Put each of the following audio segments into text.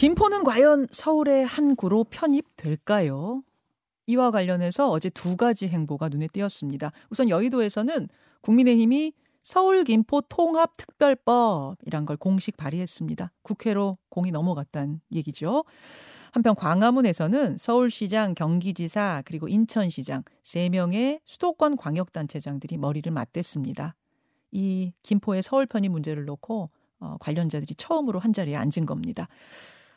김포는 과연 서울의 한 구로 편입될까요? 이와 관련해서 어제 두 가지 행보가 눈에 띄었습니다. 우선 여의도에서는 국민의힘이 서울 김포 통합 특별법이란 걸 공식 발의했습니다. 국회로 공이 넘어갔다는 얘기죠. 한편 광화문에서는 서울시장, 경기지사 그리고 인천시장 3명의 수도권 광역단체장들이 머리를 맞댔습니다. 이 김포의 서울 편입 문제를 놓고 어, 관련자들이 처음으로 한 자리에 앉은 겁니다.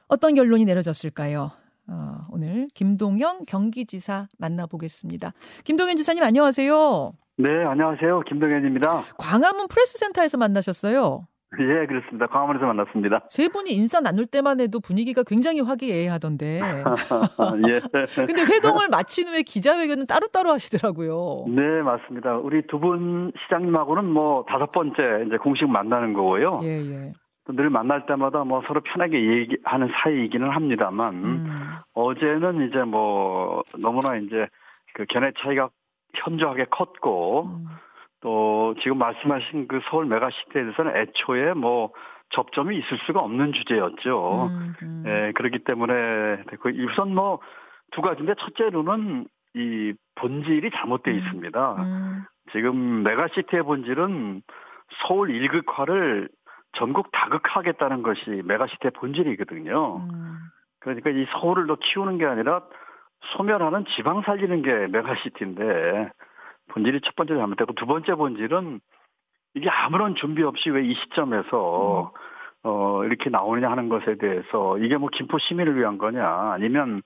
어떤 결론이 내려졌을까요? 어, 오늘 김동영 경기지사 만나보겠습니다. 김동현 지사님 안녕하세요. 네, 안녕하세요. 김동현입니다. 광화문 프레스센터에서 만나셨어요. 예, 그렇습니다. 광화문에서 만났습니다. 세 분이 인사 나눌 때만 해도 분위기가 굉장히 화기애애하던데. 예. 근데 회동을 마친 후에 기자회견은 따로따로 하시더라고요. 네, 맞습니다. 우리 두 분 시장님하고는 뭐 다섯 번째 이제 공식 만나는 거고요. 예, 예. 늘 만날 때마다 뭐 서로 편하게 얘기하는 사이이기는 합니다만 음. 어제는 이제 뭐 너무나 이제 그 견해 차이가 현저하게 컸고 음. 또 지금 말씀하신 그 서울 메가시티에 대해서는 애초에 뭐 접점이 있을 수가 없는 주제였죠. 음, 음. 예, 그렇기 때문에 그 우선 뭐 두 가지인데 첫째로는 이 본질이 잘못되어 음, 있습니다. 음. 지금 메가시티의 본질은 서울 일극화를 전국 다극화하겠다는 것이 메가시티의 본질이거든요. 음. 그러니까 이 서울을 더 키우는 게 아니라 소멸하는 지방 살리는 게 메가시티인데 본질이 첫 번째 잘못되고 두 번째 본질은 이게 아무런 준비 없이 왜 이 시점에서 음. 어 이렇게 나오느냐 하는 것에 대해서 이게 뭐 김포 시민을 위한 거냐 아니면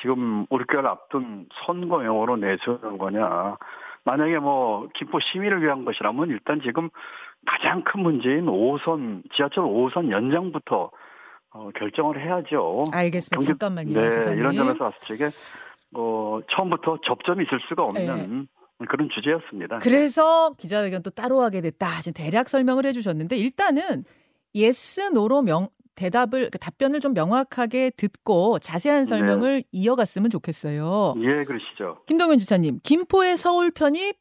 지금 올겨울 앞둔 선거용으로 내세우는 거냐 만약에 뭐 김포 시민을 위한 것이라면 일단 지금 가장 큰 문제인 5선 지하철 5선 연장부터 어, 결정을 해야죠. 알겠습니다. 경기, 잠깐만요. 네, 지사님. 이런 점에서 봤을 적에 어, 처음부터 접점이 있을 수가 없는 네. 그런 주제였습니다. 그래서 기자회견 또 따로 하게 됐다. 지금 대략 설명을 해주셨는데 일단은 yes no로 명 대답을 그 답변을 좀 명확하게 듣고 자세한 설명을 네. 이어갔으면 좋겠어요. 예, 그러시죠. 김동현 지사님, 김포의 서울 편입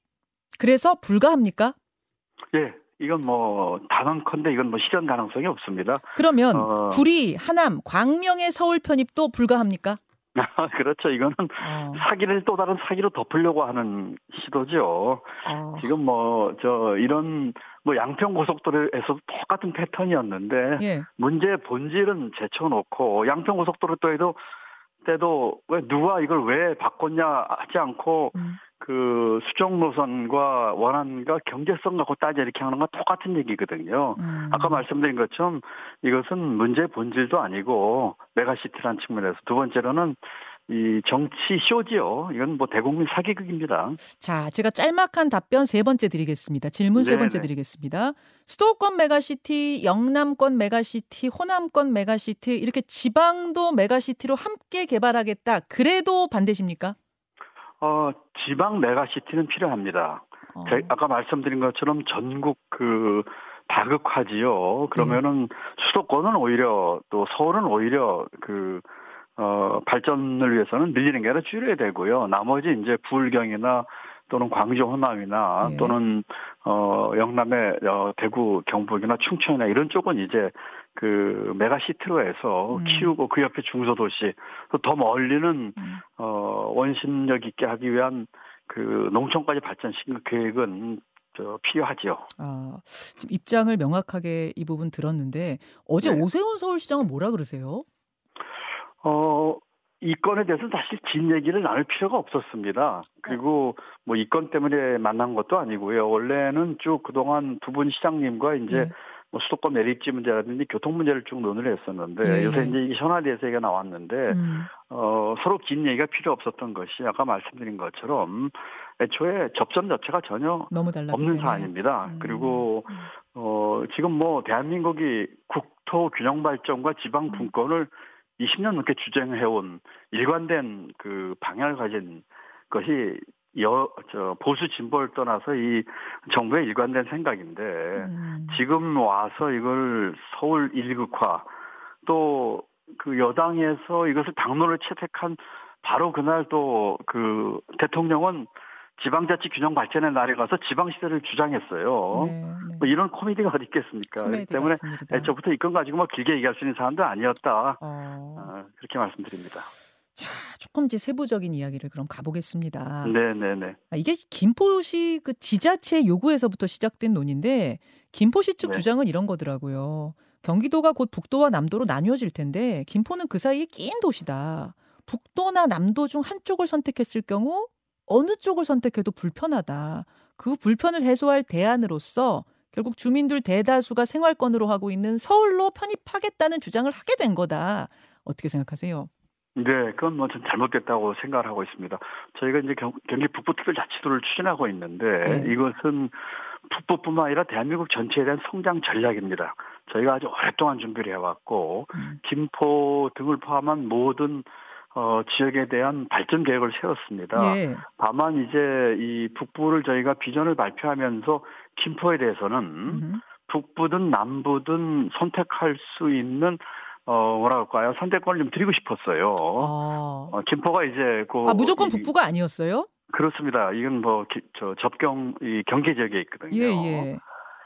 그래서 불가합니까? 예, 이건 뭐 단언컨대 이건 뭐 실현 가능성이 없습니다. 그러면 어... 구리, 하남, 광명의 서울 편입도 불가합니까? 그렇죠. 이거는 어. 사기를 또 다른 사기로 덮으려고 하는 시도죠. 어. 지금 뭐 저 이런 뭐 양평 고속도로에서 똑같은 패턴이었는데 예. 문제의 본질은 제쳐놓고 양평 고속도로 또해도 때도 왜 누가 이걸 왜 바꿨냐 하지 않고 음. 그 수정 노선과 원안과 경제성 갖고 따져 이렇게 하는 건 똑같은 얘기거든요. 음. 아까 말씀드린 것처럼 이것은 문제의 본질도 아니고 메가시티라는 측면에서 두 번째로는 이 정치 쇼지요. 이건 뭐 대국민 사기극입니다. 자, 제가 짤막한 답변 세 번째 드리겠습니다. 질문 네네. 세 번째 드리겠습니다. 수도권 메가시티, 영남권 메가시티, 호남권 메가시티 이렇게 지방도 메가시티로 함께 개발하겠다. 그래도 반대십니까? 어, 지방 메가시티는 필요합니다. 어. 제, 아까 말씀드린 것처럼 전국 그 다극화지요. 그러면은 네. 수도권은 오히려 또 서울은 오히려 그 어, 발전을 위해서는 늘리는 게 아니라 줄여야 되고요. 나머지 이제 부울경이나 또는 광주 호남이나 예. 또는 어 영남의 어, 대구 경북이나 충청이나 이런 쪽은 이제 그 메가시티로 해서 음. 키우고 그 옆에 중소도시 또더 멀리는 음. 어 원심력 있게 하기 위한 그 농촌까지 발전시키는 계획은 저 필요하죠. 아, 지금 입장을 명확하게 이 부분 들었는데 어제 네. 오세훈 서울시장은 뭐라 그러세요? 어, 이 건에 대해서는 사실 긴 얘기를 나눌 필요가 없었습니다. 그리고 뭐 이 건 때문에 만난 것도 아니고요. 원래는 쭉 그동안 두 분 시장님과 이제 네. 뭐 수도권 매립지 문제라든지 교통 문제를 쭉 논의를 했었는데 네. 요새 이제 이게 현안돼서 얘기가 나왔는데 음. 어 서로 긴 얘기가 필요 없었던 것이 아까 말씀드린 것처럼 애초에 접점 자체가 전혀 없는 사안입니다. 음. 그리고 음. 어 지금 뭐 대한민국이 국토 균형 발전과 지방 음. 분권을 20년 넘게 주장해온 일관된 그 방향을 가진 것이 여, 저, 보수 진보를 떠나서 이 정부의 일관된 생각인데, 음. 지금 와서 이걸 서울 일극화, 또 그 여당에서 이것을 당론을 채택한 바로 그날 또 그 대통령은 지방자치 균형 발전의 날에 가서 지방시대를 주장했어요. 네, 네. 뭐 이런 코미디가 어디 있겠습니까? 그렇기 때문에 애초부터 이건 가지고 뭐 길게 얘기할 수 있는 사안도 아니었다. 어. 이렇게 말씀드립니다. 자, 조금 이제 세부적인 이야기를 그럼 가보겠습니다. 네, 네, 네. 아, 이게 김포시 그 지자체 요구에서부터 시작된 논인데 김포시 측 네. 주장은 이런 거더라고요. 경기도가 곧 북도와 남도로 나뉘어질 텐데 김포는 그 사이에 낀 도시다. 북도나 남도 중 한쪽을 선택했을 경우 어느 쪽을 선택해도 불편하다. 그 불편을 해소할 대안으로서 결국 주민들 대다수가 생활권으로 하고 있는 서울로 편입하겠다는 주장을 하게 된 거다. 어떻게 생각하세요? 네, 그건 뭐좀 잘못됐다고 생각을 하고 있습니다. 저희가 이제 경, 기 북부특별자치도를 추진하고 있는데 네. 이것은 북부뿐만 아니라 대한민국 전체에 대한 성장 전략입니다. 저희가 아주 오랫동안 준비를 해왔고 음. 김포 등을 포함한 모든 어, 지역에 대한 발전 계획을 세웠습니다. 예. 다만 이제 이 북부를 저희가 비전을 발표하면서 김포에 대해서는 음흠. 북부든 남부든 선택할 수 있는 어 뭐랄까요 선택권을 좀 드리고 싶었어요. 아. 어, 김포가 이제 그 아, 무조건 북부가 아니었어요? 그렇습니다. 이건 뭐저 접경 이 경계 지역에 있거든요. 예, 예.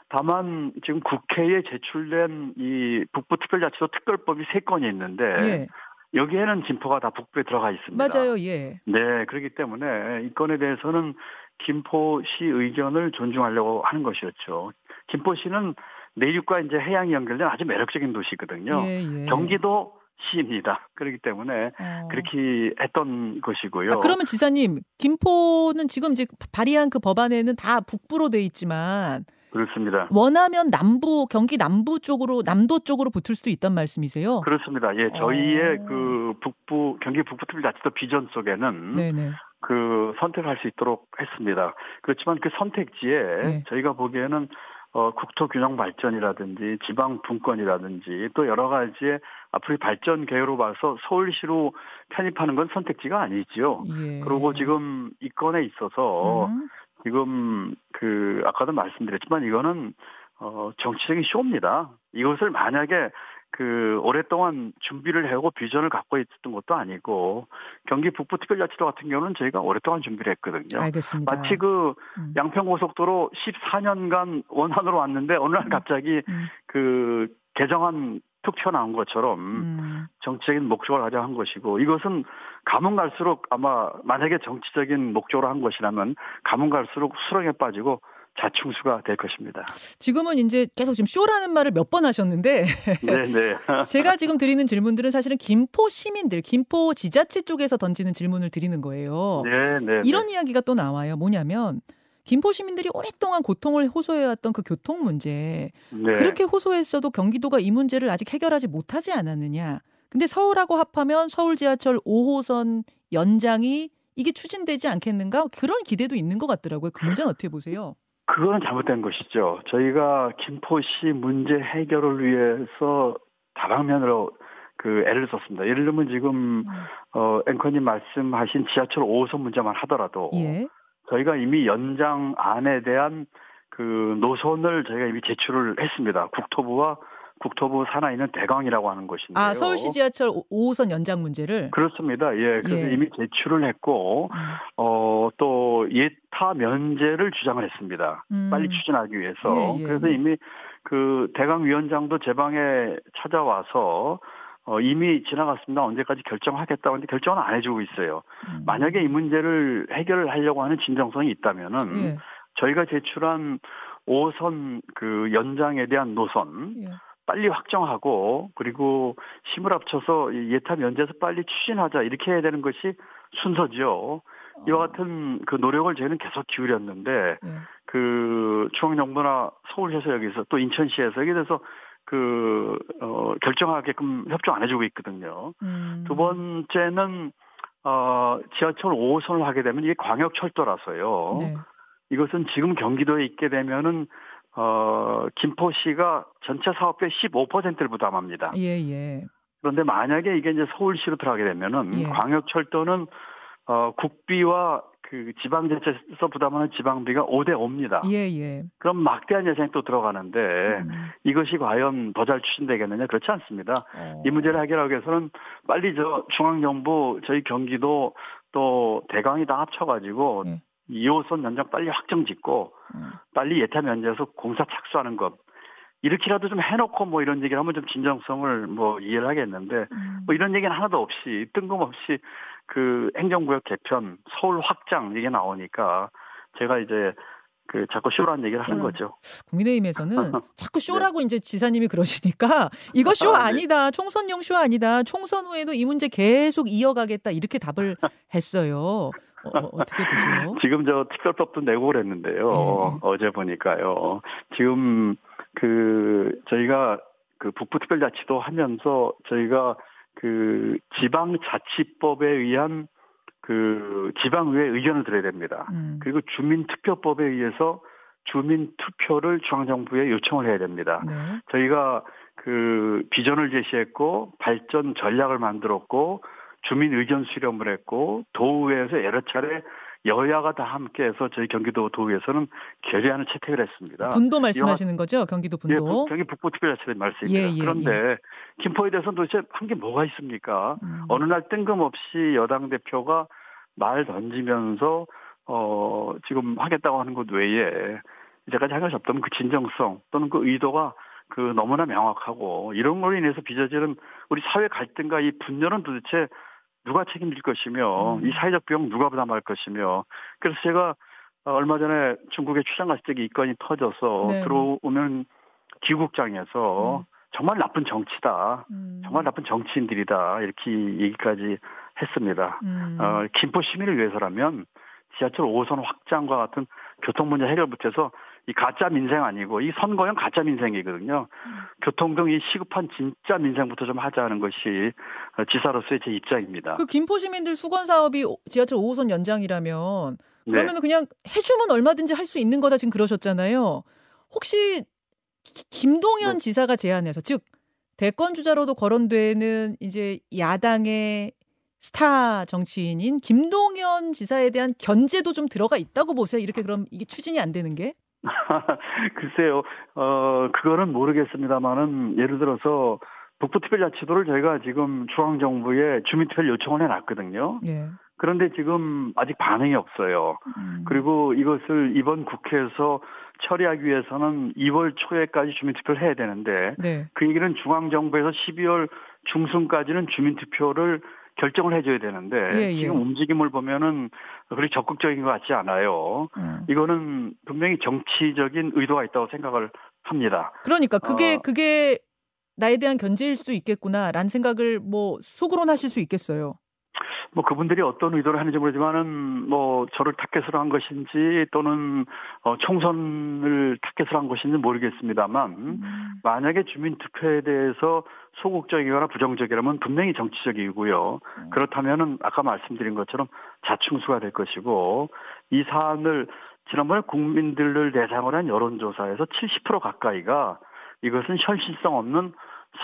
다만 지금 국회에 제출된 이 북부특별자치도 특별법이 세 건이 있는데 예. 여기에는 김포가 다 북부에 들어가 있습니다. 맞아요, 예. 네, 그렇기 때문에 이 건에 대해서는 김포시 의견을 존중하려고 하는 것이었죠. 김포시는 내륙과 이제 해양이 연결된 아주 매력적인 도시거든요. 예, 예. 경기도 시입니다. 그렇기 때문에 어. 그렇게 했던 것이고요. 아, 그러면 지사님, 김포는 지금 이제 발의한 그 법안에는 다 북부로 돼 있지만 그렇습니다. 원하면 남부 경기 남부 쪽으로 남도 쪽으로 붙을 수도 있단 말씀이세요? 그렇습니다. 예, 저희의 어. 그 북부 경기 북부특별자치도 비전 속에는 네네. 그 선택할 수 있도록 했습니다. 그렇지만 그 선택지에 네. 저희가 보기에는 어, 국토 균형 발전이라든지 지방 분권이라든지 또 여러 가지의 앞으로의 발전 계획으로 봐서 서울시로 편입하는 건 선택지가 아니지요. 예. 그리고 지금 이 건에 있어서 음. 지금 그 아까도 말씀드렸지만 이거는 어 정치적인 쇼입니다. 이것을 만약에 그 오랫동안 준비를 해오고 비전을 갖고 있었던 것도 아니고 경기 북부 특별자치도 같은 경우는 저희가 오랫동안 준비를 했거든요. 알겠습니다. 마치 그 음. 양평고속도로 14년간 원안으로 왔는데 어느 날 음. 갑자기 음. 그 개정안 툭 튀어나온 것처럼 음. 정치적인 목적을 가져 한 것이고 이것은 가면 갈수록 아마 만약에 정치적인 목적으로 한 것이라면 가면 갈수록 수렁에 빠지고 자충수가 될 것입니다. 지금은 이제 계속 지금 쇼라는 말을 몇 번 하셨는데 네네. 네. 제가 지금 드리는 질문들은 사실은 김포 시민들, 김포 지자체 쪽에서 던지는 질문을 드리는 거예요. 네네. 네, 이런 이야기가 또 나와요. 뭐냐면 김포 시민들이 오랫동안 고통을 호소해왔던 그 교통 문제 네. 그렇게 호소했어도 경기도가 이 문제를 아직 해결하지 못하지 않았느냐. 근데 서울하고 합하면 서울 지하철 5호선 연장이 이게 추진되지 않겠는가 그런 기대도 있는 것 같더라고요. 그 문제는 어떻게 보세요? 그거는 잘못된 것이죠. 저희가 김포시 문제 해결을 위해서 다방면으로 그 애를 썼습니다. 예를 들면 지금 음. 어 앵커님 말씀하신 지하철 5호선 문제만 하더라도 예. 저희가 이미 연장안에 대한 그 노선을 저희가 이미 제출을 했습니다. 국토부와 국토부 산하에 있는 대강이라고 하는 곳인데요. 아, 서울시 지하철 5호선 연장 문제를? 그렇습니다. 예. 그래서 예. 이미 제출을 했고, 음. 어, 또 예타 면제를 주장을 했습니다. 음. 빨리 추진하기 위해서. 예, 예. 그래서 이미 그 대강 위원장도 제 방에 찾아와서 어, 이미 지나갔습니다. 언제까지 결정하겠다고 하는데 결정은 안 해주고 있어요. 음. 만약에 이 문제를 해결을 하려고 하는 진정성이 있다면은 예. 저희가 제출한 5선 그 연장에 대한 노선 예. 빨리 확정하고 그리고 힘을 합쳐서 예타 면제에서 빨리 추진하자 이렇게 해야 되는 것이 순서죠. 이와 같은 그 노력을 저희는 계속 기울였는데 네. 그 중앙정부나 서울시에서 여기서 또 인천시에서 여기 대해서 그, 어, 결정하게끔 협조 안 해주고 있거든요. 음. 두 번째는, 어, 지하철 5호선을 하게 되면 이게 광역철도라서요. 네. 이것은 지금 경기도에 있게 되면은 어, 김포시가 전체 사업비의 15%를 부담합니다. 예, 예. 그런데 만약에 이게 이제 서울시로 들어가게 되면은 예. 광역철도는 어, 국비와 그 지방자치에서 부담하는 지방비가 5대 5입니다. 예, 예. 그럼 막대한 예산이 또 들어가는데 음. 이것이 과연 더 잘 추진되겠느냐? 그렇지 않습니다. 어. 이 문제를 해결하기 위해서는 빨리 저 중앙정부 저희 경기도 또 대강이 다 합쳐가지고 예. 2호선 연장 빨리 확정 짓고 음. 빨리 예타 면제해서 공사 착수하는 것 이렇게라도 좀 해놓고 뭐 이런 얘기를 하면 좀 진정성을 뭐 이해를 하겠는데 음. 뭐 이런 얘기는 하나도 없이 뜬금없이 그 행정구역 개편, 서울 확장 이게 나오니까 제가 이제 그 자꾸 쇼라는 얘기를 하는 거죠. 국민의힘에서는 자꾸 쇼라고 네. 이제 지사님이 그러시니까 이거 쇼 아, 네. 니다 총선용 쇼 아니다. 총선 후에도 이 문제 계속 이어가겠다 이렇게 답을 했어요. 어, 어 떻게 보세요? 지금 저 특별법도 내고 그랬는데요. 네. 어제 보니까요. 지금 그 저희가 그 북부특별자치도 하면서 저희가 그 지방자치법에 의한 그 지방의회 의견을 들어야 됩니다. 음. 그리고 주민투표법에 의해서 주민 투표를 중앙정부에 요청을 해야 됩니다. 네. 저희가 그 비전을 제시했고 발전 전략을 만들었고 주민 의견 수렴을 했고 도의회에서 여러 차례 여야가 다 함께해서 저희 경기도 도의에서는 결의안을 채택을 했습니다. 분도 말씀하시는 거죠? 경기도 분도. 예, 경기 북부특별자치단 말씀입니다. 예, 예, 그런데 예. 김포에 대해서는 도대체 한 게 뭐가 있습니까? 음. 어느 날 뜬금없이 여당 대표가 말 던지면서 어 지금 하겠다고 하는 것 외에 이제까지 한 것이 없다면 그 진정성 또는 그 의도가 그 너무나 명확하고 이런 걸로 인해서 빚어지는 우리 사회 갈등과 이 분열은 도대체 누가 책임질 것이며 음. 이 사회적 비용 누가 부담할 것이며 그래서 제가 얼마 전에 중국에 출장 갔을 때 이 건이 터져서 네. 들어오면 기국장에서 음. 정말 나쁜 정치다. 음. 정말 나쁜 정치인들이다. 이렇게 얘기까지 했습니다. 음. 어, 김포 시민을 위해서라면 지하철 5호선 확장과 같은 교통 문제 해결부터 해서 이 가짜 민생 아니고 이 선거형 가짜 민생이거든요. 음. 교통 등 이 시급한 진짜 민생부터 좀 하자는 것이 지사로서의 제 입장입니다. 그 김포 시민들 수건 사업이 지하철 5호선 연장이라면 그러면 네. 그냥 해주면 얼마든지 할 수 있는 거다 지금 그러셨잖아요. 혹시 김동연 네. 지사가 제안해서 즉 대권 주자로도 거론되는 이제 야당의 스타 정치인인 김동연 지사에 대한 견제도 좀 들어가 있다고 보세요. 이렇게 그럼 이게 추진이 안 되는 게? 글쎄요, 어, 그거는 모르겠습니다만은 예를 들어서 북부특별자치도를 저희가 지금 중앙정부에 주민투표를 요청을 해놨거든요. 예. 그런데 지금 아직 반응이 없어요. 음. 그리고 이것을 이번 국회에서 처리하기 위해서는 2월 초에까지 주민투표를 해야 되는데 네. 그 얘기는 중앙정부에서 12월 중순까지는 주민투표를 결정을 해줘야 되는데 예, 예. 지금 움직임을 보면은 그리 적극적인 것 같지 않아요. 음. 이거는 분명히 정치적인 의도가 있다고 생각을 합니다. 그러니까 그게 어, 그게 나에 대한 견제일 수도 있겠구나라는 생각을 뭐 속으로는 하실 수 있겠어요. 뭐 그분들이 어떤 의도를 하는지 모르지만은 뭐 저를 타겟으로 한 것인지 또는 어 총선을 타겟으로 한 것인지 모르겠습니다만 음. 만약에 주민 투표에 대해서 소극적이거나 부정적이라면 분명히 정치적이고요. 음. 그렇다면은 아까 말씀드린 것처럼 자충수가 될 것이고 이 사안을 지난번에 국민들을 대상으로 한 여론조사에서 70% 가까이가 이것은 현실성 없는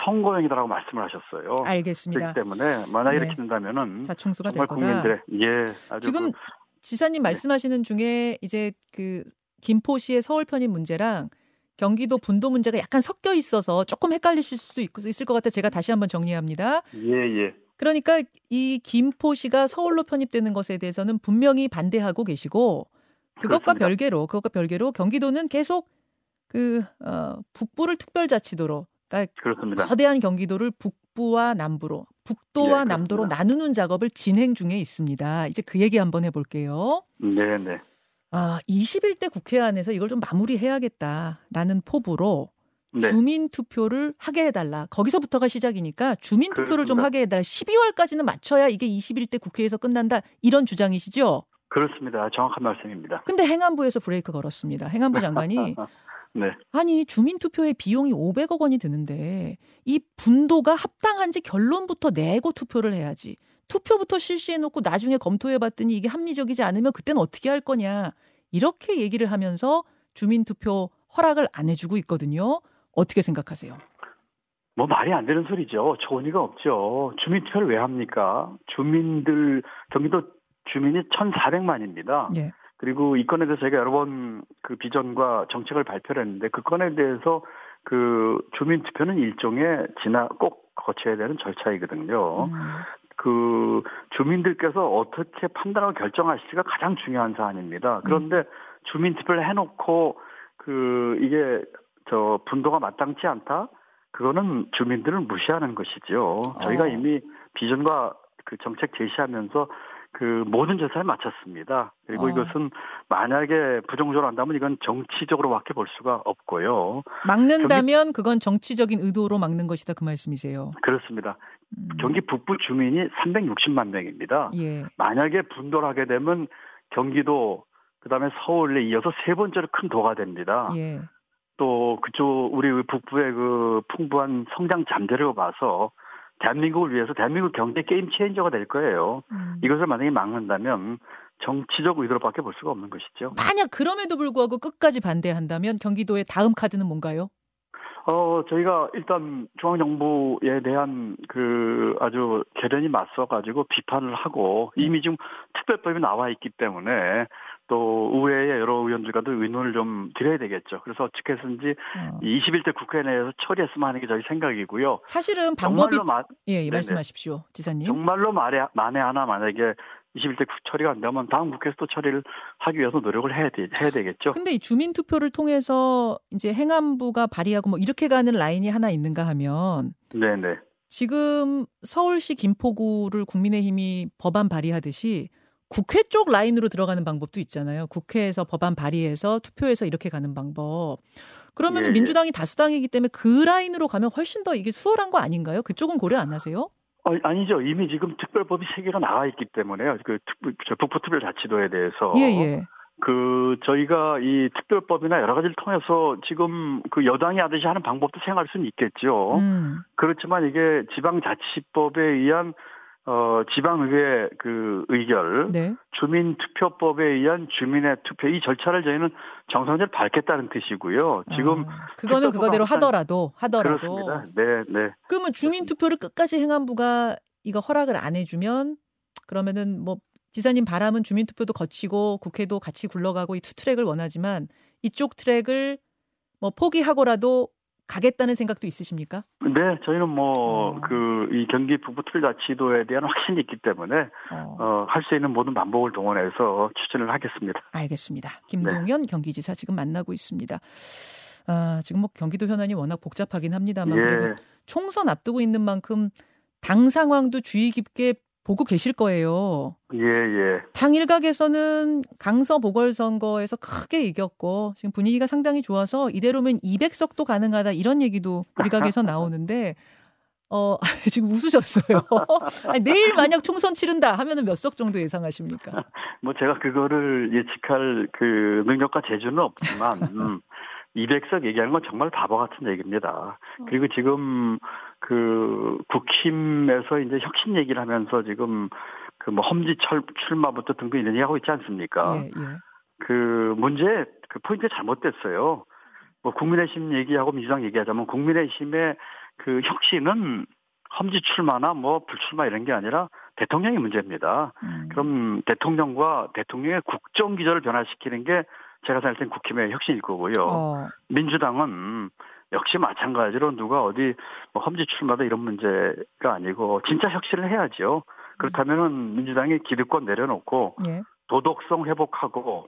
선거행위다라고 말씀을 하셨어요. 알겠습니다. 그렇기 때문에 만약 네. 이렇게 된다면은 자충수가 될 거다. 국민들의 예 지금 그, 지사님 네. 말씀하시는 중에 이제 그 김포시의 서울 편입 문제랑 경기도 분도 문제가 약간 섞여 있어서 조금 헷갈리실 수도 있을 것 같아 제가 다시 한번 정리합니다. 예 예. 그러니까 이 김포시가 서울로 편입되는 것에 대해서는 분명히 반대하고 계시고 그것과 그렇습니다. 별개로 그것과 별개로 경기도는 계속 그 어, 북부를 특별자치도로 그러니까 그렇습니다. 거대한 경기도를 북부와 남부로, 북도와 네, 남도로 나누는 작업을 진행 중에 있습니다. 이제 그 얘기 한번 해볼게요. 네, 네. 아, 21대 국회 안에서 이걸 좀 마무리해야겠다라는 포부로 네. 주민 투표를 하게 해달라. 거기서부터가 시작이니까 주민 투표를 좀 하게 해달라. 12월까지는 맞춰야 이게 21대 국회에서 끝난다. 이런 주장이시죠? 그렇습니다. 정확한 말씀입니다. 근데 행안부에서 브레이크 걸었습니다. 행안부 장관이 네. 아니 주민 투표의 비용이 500억 원이 드는데 이 분도가 합당한지 결론부터 내고 투표를 해야지. 투표부터 실시해놓고 나중에 검토해봤더니 이게 합리적이지 않으면 그때는 어떻게 할 거냐 이렇게 얘기를 하면서 주민 투표 허락을 안 해주고 있거든요. 어떻게 생각하세요? 뭐 말이 안 되는 소리죠. 좋은이가 없죠. 주민 투표를 왜 합니까? 주민들 경기도 주민이 1,400만입니다. 예. 그리고 이 건에 대해서 저희가 여러 번 그 비전과 정책을 발표를 했는데 그 건에 대해서 그 주민 투표는 일종의 지나 꼭 거쳐야 되는 절차이거든요. 음. 그 주민들께서 어떻게 판단하고 결정하실지가 가장 중요한 사안입니다. 그런데 음. 주민 투표를 해놓고 그 이게 저 분도가 마땅치 않다. 그거는 주민들을 무시하는 것이죠. 저희가 어. 이미 비전과 그 정책 제시하면서 그 모든 조사에 마쳤습니다. 그리고 어. 이것은 만약에 부정적으로 한다면 이건 정치적으로밖에 볼 수가 없고요. 막는다면 경기, 그건 정치적인 의도로 막는 것이다 그 말씀이세요. 그렇습니다. 음. 경기 북부 주민이 360만 명입니다. 예. 만약에 분도를 하게 되면 경기도 그다음에 서울에 이어서 세 번째로 큰 도가 됩니다. 예. 또 그쪽 우리 북부의 그 풍부한 성장 잠재력을 봐서 대한민국을 위해서 대한민국 경제 게임 체인저가 될 거예요. 음. 이것을 만약에 막는다면 정치적 의도로밖에 볼 수가 없는 것이죠. 만약 그럼에도 불구하고 끝까지 반대한다면 경기도의 다음 카드는 뭔가요? 어, 저희가 일단 중앙정부에 대한 그 아주 결연히 맞서가지고 비판을 하고 네. 이미 지금 특별법이 나와 있기 때문에 또 의회의 여러 의원들과도 의논을 좀 드려야 되겠죠. 그래서 어떻게 해서인지 어. 21대 국회 내에서 처리했으면 하는 게 저희 생각이고요. 사실은 방법이 마... 예, 예 말씀하십시오, 지사님. 정말로 말에 만에 하나 만약에 21대 처리가 안 되면 다음 국회에서 또 처리를 하기 위해서 노력을 해야, 되, 해야 되겠죠. 근데 이 주민 투표를 통해서 이제 행안부가 발의하고 뭐 이렇게 가는 라인이 하나 있는가 하면 네네. 지금 서울시 김포구를 국민의힘이 법안 발의하듯이 국회 쪽 라인으로 들어가는 방법도 있잖아요. 국회에서 법안 발의해서 투표해서 이렇게 가는 방법. 그러면 예, 예. 민주당이 다수당이기 때문에 그 라인으로 가면 훨씬 더 이게 수월한 거 아닌가요? 그쪽은 고려 안 하세요? 어, 아니죠. 이미 지금 특별법이 세 개가 나와 있기 때문에요. 그 북부특별자치도에 대해서. 예, 예. 그 저희가 이 특별법이나 여러 가지를 통해서 지금 그 여당이 하듯이 하는 방법도 생각할 수는 있겠죠. 음. 그렇지만 이게 지방자치법에 의한 어, 지방의회 그 의결, 네. 주민투표법에 의한 주민의 투표 이 절차를 저희는 정상적으로 밟겠다는 뜻이고요. 지금 아, 그거는 그거대로 하더라도 하더라도 그렇습니다. 네, 네. 그러면 주민투표를 끝까지 행안부가 이거 허락을 안 해주면 그러면은 뭐 지사님 바람은 주민투표도 거치고 국회도 같이 굴러가고 이 two track을 원하지만 이쪽 트랙을 뭐 포기하고라도 가겠다는 생각도 있으십니까? 네, 저희는 뭐 그이 어. 경기 북부특별자치도에 대한 확신이 있기 때문에 어. 어, 할 수 있는 모든 방법을 동원해서 추진을 하겠습니다. 알겠습니다. 김동연 네. 경기지사 지금 만나고 있습니다. 아, 지금 뭐 경기도 현안이 워낙 복잡하긴 합니다만 예. 그래도 총선 앞두고 있는 만큼 당 상황도 주의 깊게 보고 계실 거예요. 예, 예. 당 일각에서는 강서 보궐선거에서 크게 이겼고 지금 분위기가 상당히 좋아서 이대로면 200석도 가능하다 이런 얘기도 일각에서 나오는데 어, 지금 웃으셨어요. 아니, 내일 만약 총선 치른다 하면은 몇 석 정도 예상하십니까? 뭐 제가 그거를 예측할 그 능력과 재주는 없지만 음, 200석 얘기하는 건 정말 바보 같은 얘기입니다. 어. 그리고 지금 그 국힘에서 이제 혁신 얘기를 하면서 지금 그 뭐 험지 철, 출마부터 등등 이런 얘기 하고 있지 않습니까? 예, 예. 그 문제 그 포인트가 잘못됐어요. 뭐 국민의힘 얘기하고 민주당 얘기하자면 국민의힘의 그 혁신은 험지 출마나 뭐 불출마 이런 게 아니라 대통령의 문제입니다. 음. 그럼 대통령과 대통령의 국정 기조를 변화시키는 게 제가 생각할 땐 국힘의 혁신일 거고요. 어. 민주당은 역시 마찬가지로 누가 어디 뭐 험지 출마다 이런 문제가 아니고 진짜 혁신을 해야죠. 그렇다면은 민주당이 기득권 내려놓고 예. 도덕성 회복하고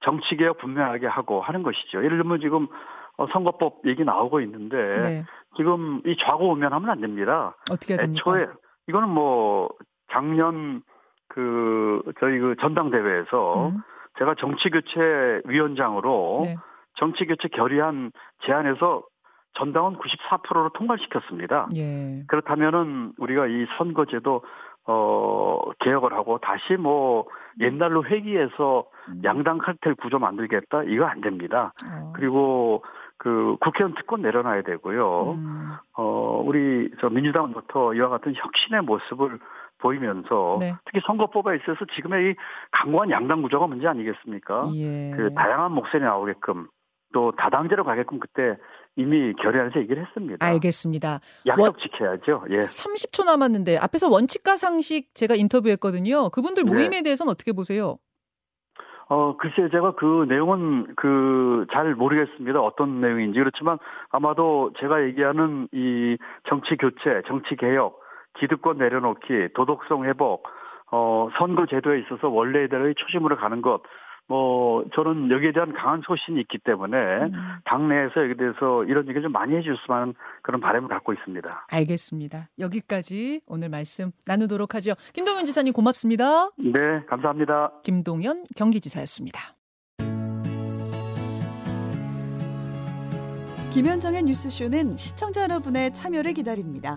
정치개혁 분명하게 하고 하는 것이죠. 예를 들면 지금 어, 선거법 얘기 나오고 있는데 네. 지금 이 좌고 우면하면 안 됩니다. 어떻게 됩니까? 애초에 이거는 뭐 작년 그 저희 그 전당대회에서 음. 제가 정치교체위원장으로 네. 정치교체 결의안 제안에서 전당원 94%로 통과시켰습니다. 예. 그렇다면은 우리가 이 선거제도 어 개혁을 하고 다시 뭐 옛날로 회귀해서 음. 양당 칼텔 구조 만들겠다 이거 안 됩니다. 어. 그리고 그 국회의원 특권 내려놔야 되고요. 음. 어 우리 저 민주당부터 이와 같은 혁신의 모습을 보이면서 네. 특히 선거법에 있어서 지금의 이 강고한 양당 구조가 문제 아니겠습니까? 예. 그 다양한 목소리 나오게끔 또 다당제로 가게끔 그때 이미 결의안에서 얘기를 했습니다. 알겠습니다. 약속 원, 지켜야죠. 예. 30초 남았는데 앞에서 원칙과 상식 제가 인터뷰했거든요. 그분들 네. 모임에 네. 대해서는 어떻게 보세요? 어, 글쎄, 제가 그 내용은 그 잘 모르겠습니다. 어떤 내용인지. 그렇지만 아마도 제가 얘기하는 이 정치 교체, 정치 개혁, 기득권 내려놓기, 도덕성 회복, 어, 선거 제도에 있어서 원래대로의 초심으로 가는 것, 뭐 저는 여기에 대한 강한 소신이 있기 때문에 음. 당내에서 여기에 대해서 이런 얘기 좀 많이 해줄 수만 그런 바람을 갖고 있습니다. 알겠습니다. 여기까지 오늘 말씀 나누도록 하죠. 김동현 지사님 고맙습니다. 네, 감사합니다. 김동현 경기지사였습니다. 김현정의 뉴스쇼는 시청자 여러분의 참여를 기다립니다.